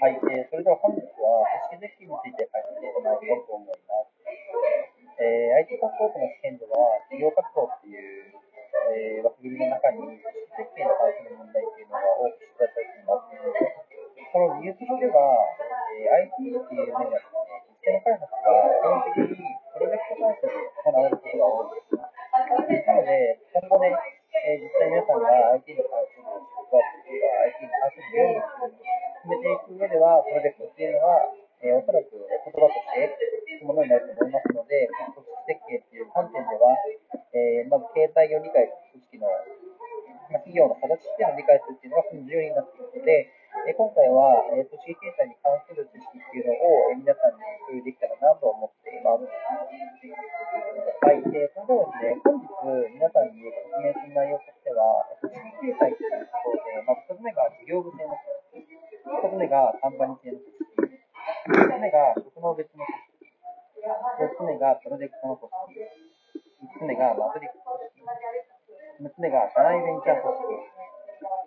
はい、えー、それでは本日は組織設計について解説してまいりたいと思います。えー、IT パスポートの試験では、企業活動っていう、えー、枠組みの中に組織設計に関する問題っていうのが多く出題されています。その理由としては、えー、IT っていう面ではですね、システム開発が基本的にプロジェクト体制で行われることが多いです。なので、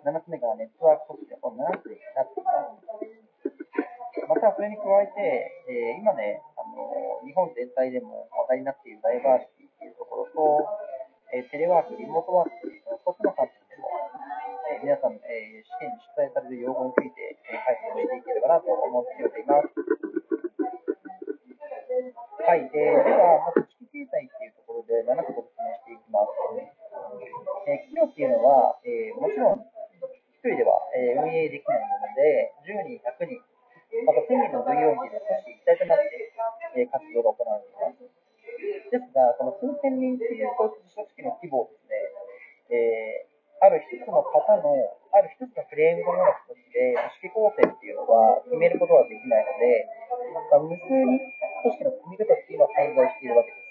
7つ目がネットワーク組織。この7つになっています。また、それに加えて、えー、今ね、あの日本全体でも話題になっているダイバーシティというところと、えー、テレワーク、リモートワークというこの2つの観点でも、えー、皆さん、えー、試験に出題される用語について解説していければなと思っております。はい、えー、では、まずできないので、まあ、無数に組織の組み方っていうのは存在しているわけです。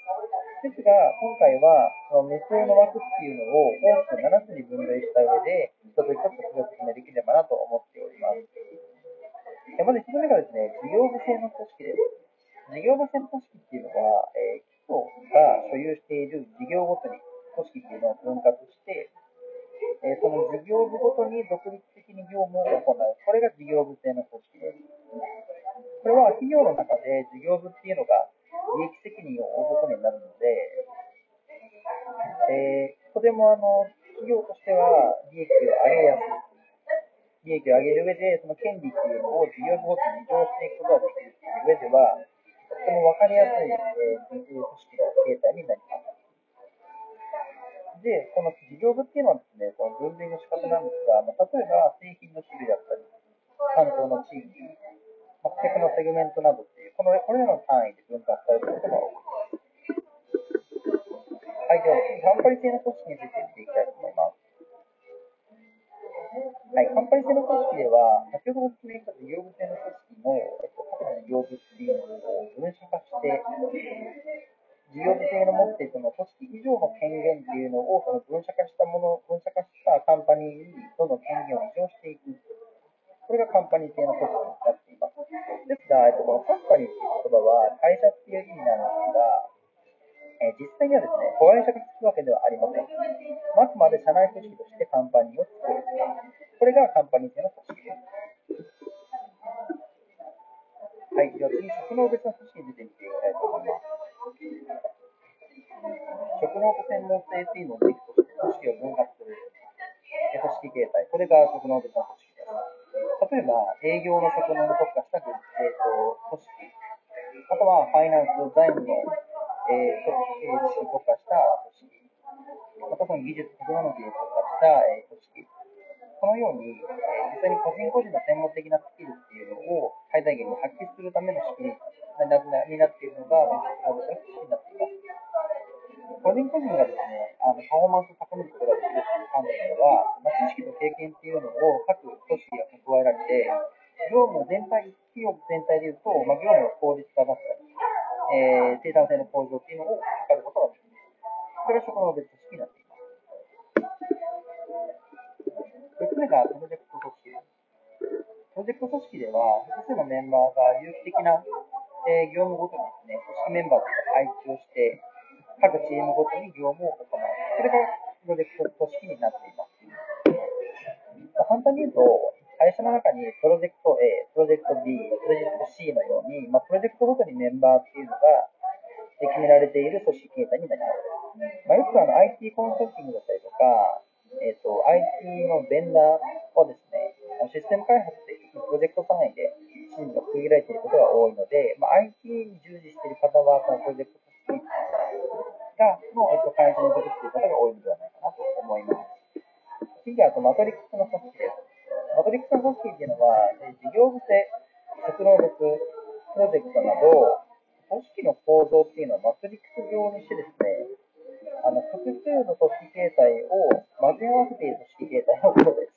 ですが、今回は、その無数の枠っていうのを大きく7つに分類した上で、一つ一つご説明できればなと思っております。まず1つ目がですね、事業部制の組織です。事業部制の組織っていうのは、えー、基礎が所有している事業ごとに組織っていうのを分割して、えその事業部ごとに独立的に業務を行う。これが事業部制の組織です。これは企業の中で事業部っていうのが利益責任を負うことになるので、えー、とてもあの企業としては利益を上げやすい。利益を上げる上で、その権利っていうのを事業部ごとに移譲していくことができるっていう上では、とても分かりやすい、えー、組織の形態になります。で、この事業部っていうのはですね、その分類の仕方なんですが、まあ、例えば製品の種類だったり、担当の地域、まあ、顧客のセグメントなどっていう、このこれらの単位で分割されることが多いです。はい、では次、カンパリ性の組織について見ていきたいと思います。はい、カンパリ性の組織では、先ほどご説明した事業部性の組織の、えっと、各事業部っていうのを分子化して、事業部制の持っているその組織以上の権限っていうのをその分社化したもの、分社化したカンパニーにどんどん権限を移譲していく。これがカンパニー系の組際にはですね、子会社がつくわけではありません。あくまで社内組織としてカンパニーを作る。これがカンパニー系の組織です。はい、では次、職能別の組織について見ていきたいと思います。職能と専門性というのを軸として組織を分割する組織形態、これが職能別の組織です。例えば、営業の職能に特化した、えー、と組織、あとはファイナンス、財務の、えー、組織に特化した組織、またその技術、テクノロジーに特化した、えー、組織、このように、実際に個人個人の専門的なスキルっていうのを最大限に発揮するための仕組みになっているのが、職能別の組織になっています。個人個人がですね、あのパフォーマンスを高めることができるという観点では、まあ、知識と経験っていうのを各組織が加えられて、業務全体、企業全体でいうと、まあ、業務の効率化だったり、えー、生産性の向上っていうのを図ることができる。これが職の別組織になっています。別つ目がプロジェクト組織プロジェクト組織では、複数のメンバーが有機的な、えー、業務ごとにですね、組織メンバーと配置をして、各チームごとに業務を行う。これがプロジェクト組織になっています。簡単に言うと、会社の中にプロジェクト A、プロジェクト B、プロジェクト C のように、まあ、プロジェクトごとにメンバーっていうのが決められている組織形態になります。まあ、よくあの IT コンサルティングだったりとか、えーと、IT のベンダーはですね、システム開発でプロジェクト単位でチームが区切られていることが多いので、まあ、IT に従事している方は、このプロジェクト組織がの、えー、と会社に属している方が多いのではないかなと思います。次は、マトリックスの組織です。マトリックス組織っていうのは、事業部性、職能力、プロジェクトなど、組織の構造っていうのはマトリックス上にしてですね、あの複数の組織形態を混ぜ合わせている組織形態のことです。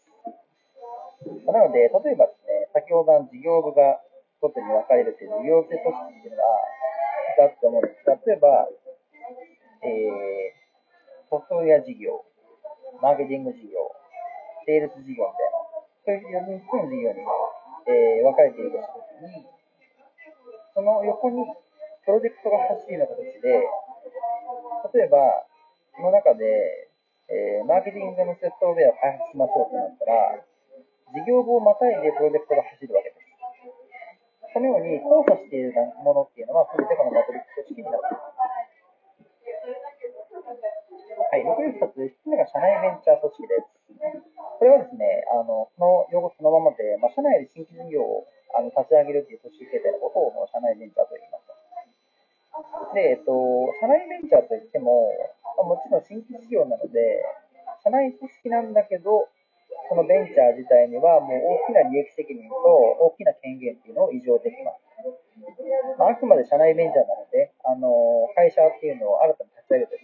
なので、例えばですね、先ほどの事業部がごとに分かれるという事業部組織っていうのがあって思うんですが、例えば、えー、ソフトウェア事業、マーケティング事業、セールス事業みたいな、そういう4つの事業に、えー、分かれているとしたときに、その横にプロジェクトが欲しいような形で、例えば、その中で、えー、マーケティングのセットウェアを開発しましょうとなったら、事業部をまたいでプロジェクトが走るわけです。このように交差しているものっていうのは、すべてこのマトリックス組織になっています。はい、残り2つ、1つ目が社内ベンチャー組織です。これはですね、あの、この用語そのままで、まあ、社内で新規事業をあの立ち上げるという組織形態のことを社内ベンチャーと言います。で、えっと、社内ベンチャーといっても、まあ、もちろん新規事業なので、社内組織なんだけど、そのベンチャー自体にはもう大きな利益責任と大きな権限っていうのを異常できます。まあ、あくまで社内ベンチャーなので、あの会社っていうのを新たに立ち上げて、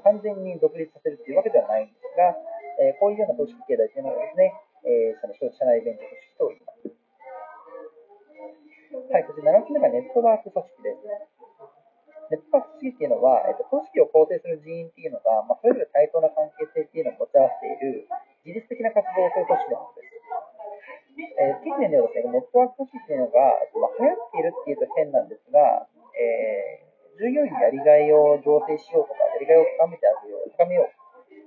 完全に独立させるっていうわけではないんですが、え、こういうような組織形態というのをですね、えー、その社内ベンチャー組織と言います。はい、そして7つ目がネットワーク組織です。ネットワーク組織っていうのは、えっと、組織を構成する人員っていうのが、まあ、それぞれ対等な関係性っていうのを持ち合わせている自律的な活動をする組織のことです。えー、近年ではですね、ネットワーク組織っていうのが、まあ、流行っているっていうと変なんですが、え、従業員にやりがいを醸成しようとか、やりがいを深めてあげよう、深めよう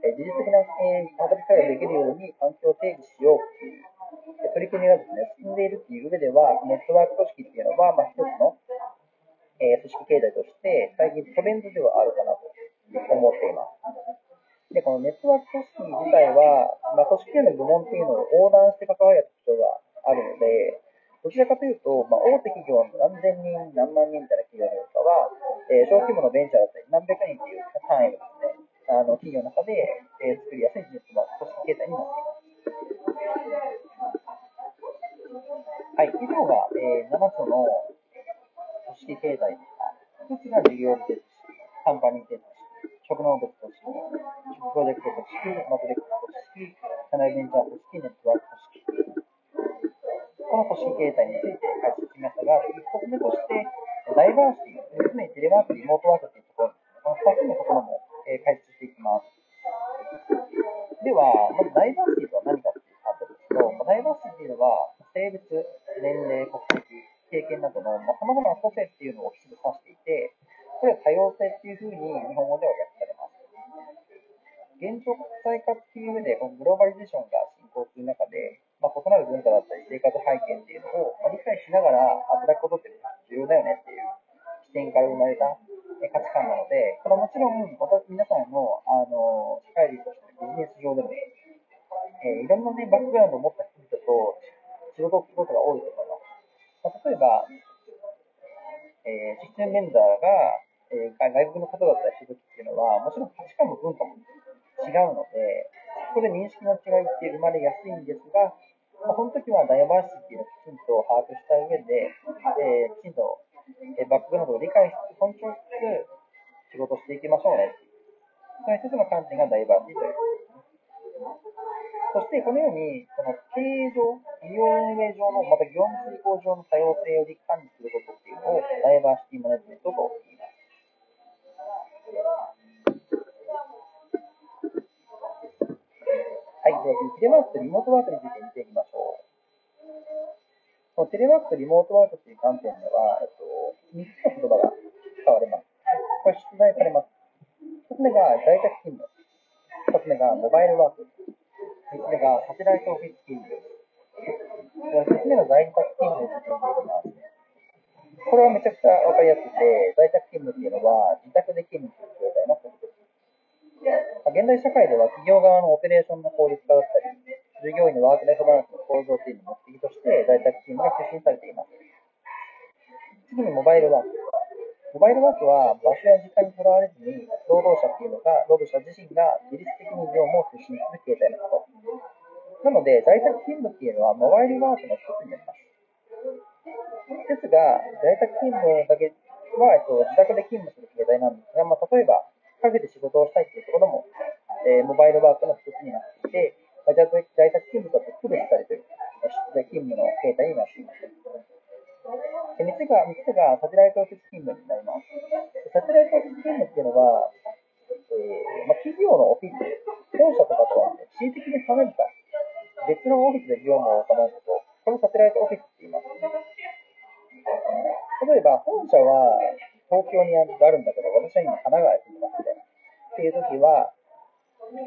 え自律的な、えー、働き方ができるように環境を提示しようという取り組みがですね、進んでいるという上では、ネットワーク組織っていうのは、まあ、一つの、えー、組織形態として、最近トレンドではあるかなと思っています。で、このネットワーク組織自体は、まあ、組織への部門っていうのを横断して関わる特徴があるので、どちらかというと、まあ、大手企業の何千人、何万人みたいな企業よりかは、えー、小規模のベンチャーだったり、何百人という単位のですね、あの企業の中で、えー、作りやすい技術の組織形態になっています。はい、以上が、えー、7つの組織形態でした。1つが事業部ですカンパニー形態職能別組織、プロジェクト組織、マトリックス組織、社内ベンチャー組織、ネットワーク組織。この組織形態について解説しましたが、1つ目として、ダイバーシティ、常にテレワーク、リモートワークというところ、この2つのところも解説していきます。では、まずダイバーシティとは何かという観点ですけど、ダイバーシティというのは、性別、年齢、国籍、経験などのさま、まな個性っていうのを記述していて、これは多様性っていうふうに日本語では訳されます。現状国際化っていう上で、このグローバリゼーションが進行する中で、まあ、異なる文化だったり生活背景っていうのを理解しながら働くことって重要だよねっていう視点から生まれた価値観なので、これはもちろん私皆さんのあの社会人としてビジネス上でも、えー、いろんな、ね、バックグラウンドを持った人々と仕事をすることが多いと思います。まあ、例えば、えー、システムベンダーが、えー、外国の方だったりするときっていうのは、もちろん価値観も文化も違うので、ここで認識の違いって生まれやすいんですが、まあ、その時はダイバーシティをきちんと把握した上で、えー、きちんとえバックグラウンドを理解して、尊重しつつ仕事していきましょうね。その一つの観点がダイバーシティということです。そして、このように、この経営上、医療運営上の、また業務遂行上の多様性を管理することっていうのを、ダイバーシティマネジメントとはい、では次、テレワークとリモートワークについて見ていきましょう。テレワークとリモートワークという観点では、えっと、3つの言葉が使われます。これ出題されます。1つ目が在宅勤務。2つ目がモバイルワーク。3つ目がサテライトオフィス勤務。1つ目の在宅勤務について見ていきます。これはめちゃくちゃわかりやすくて、在宅勤務っていうのは自宅で勤務する。現代社会では企業側のオペレーションの効率化だったり、従業員のワークライフバランスの向上というのを目的として在宅勤務が推進されています。次にモバイルワーク。モバイルワークは場所や時間にとらわれずに、労働者っていうのが、労働者自身が自律的に業務を推進する形態のこと。なので、在宅勤務っていうのはモバイルワークの一つになります。ですが、在宅勤務だけは、えっと、自宅で勤務する形態なんですが、まあ、例えば、カフェで仕事をしたいというところも、えー、モバイルワークの一つになっていて、まあ、在宅勤務と区別されている出勤務の形態になっています。3つが、3つがサテライトオフィス勤務になります。サテライトオフィス勤務っていうのは、えーまあ、企業のオフィス、本社とかとは、地理的に離れた別のオフィスで業務を行うこと、これをサテライトオフィスって言います。例えば、本社は東京にあるんだけど、私は今神奈川に時は、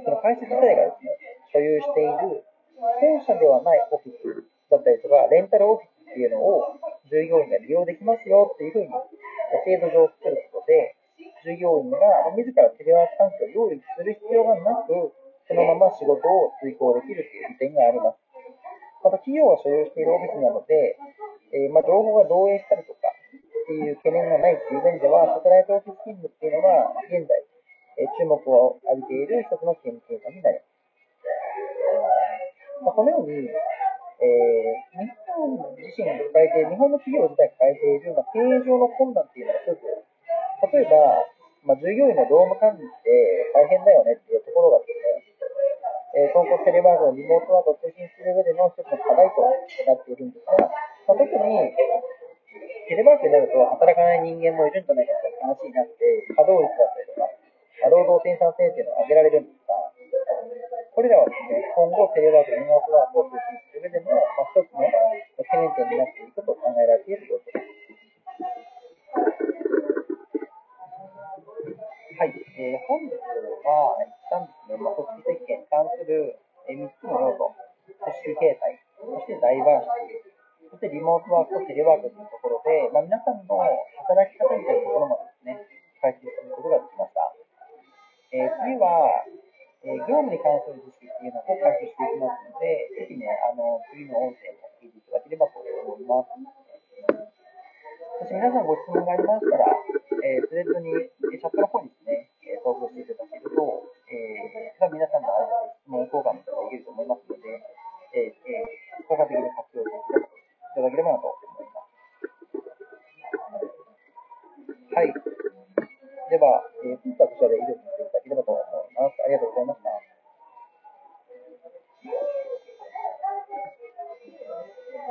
その会社自体がですね、所有している本社ではないオフィスだったりとか、レンタルオフィスっていうのを従業員が利用できますよっていうふうに制度上作ることで、従業員が自らテレワーク環境を用意する必要がなく、そのまま仕事を遂行できるという利点があります。また企業が所有しているオフィスなので、えー、まあ、情報が漏洩したりとかっていう懸念がないという面では、サテライトオフィス勤務っていうのは、現在、注目を浴びている一つの研究者になります。このように、えー、日本自身が抱えている、日本の企業自体が抱えている、まあ、経営上の困難っていうのが一つ、例えば、まあ、従業員の労務管理って大変だよねっていうところがですね、えー、東京テレワークリモートワークを推進する上での一つの課題となっているんですが、まあ、特にテレワークになると働かない人間もいるんじゃないかという話になって、稼働率だったりとか、労働生産性というのを上げられるんですが、これらはですね、今後テレワーク、リモートワークを推進する上での、まあ、一つの懸念点になっていくと考えられている状況です。はい、えー、本日は一旦ですね、まあ、組織設計に関する3つの要素、組織形態、そしてダイバーシティ、そしてリモートワークとテレワークというところで、まあ、皆さんの働き方みたいなところまでですね、解説することができました。えー、次は、えー、業務に関する知識っていうのを解説していきますので、ぜひね、あの、次の音声も聞いていただければと思います。そして皆さんご質問がありましたら、えー、スレッドに、チャットの方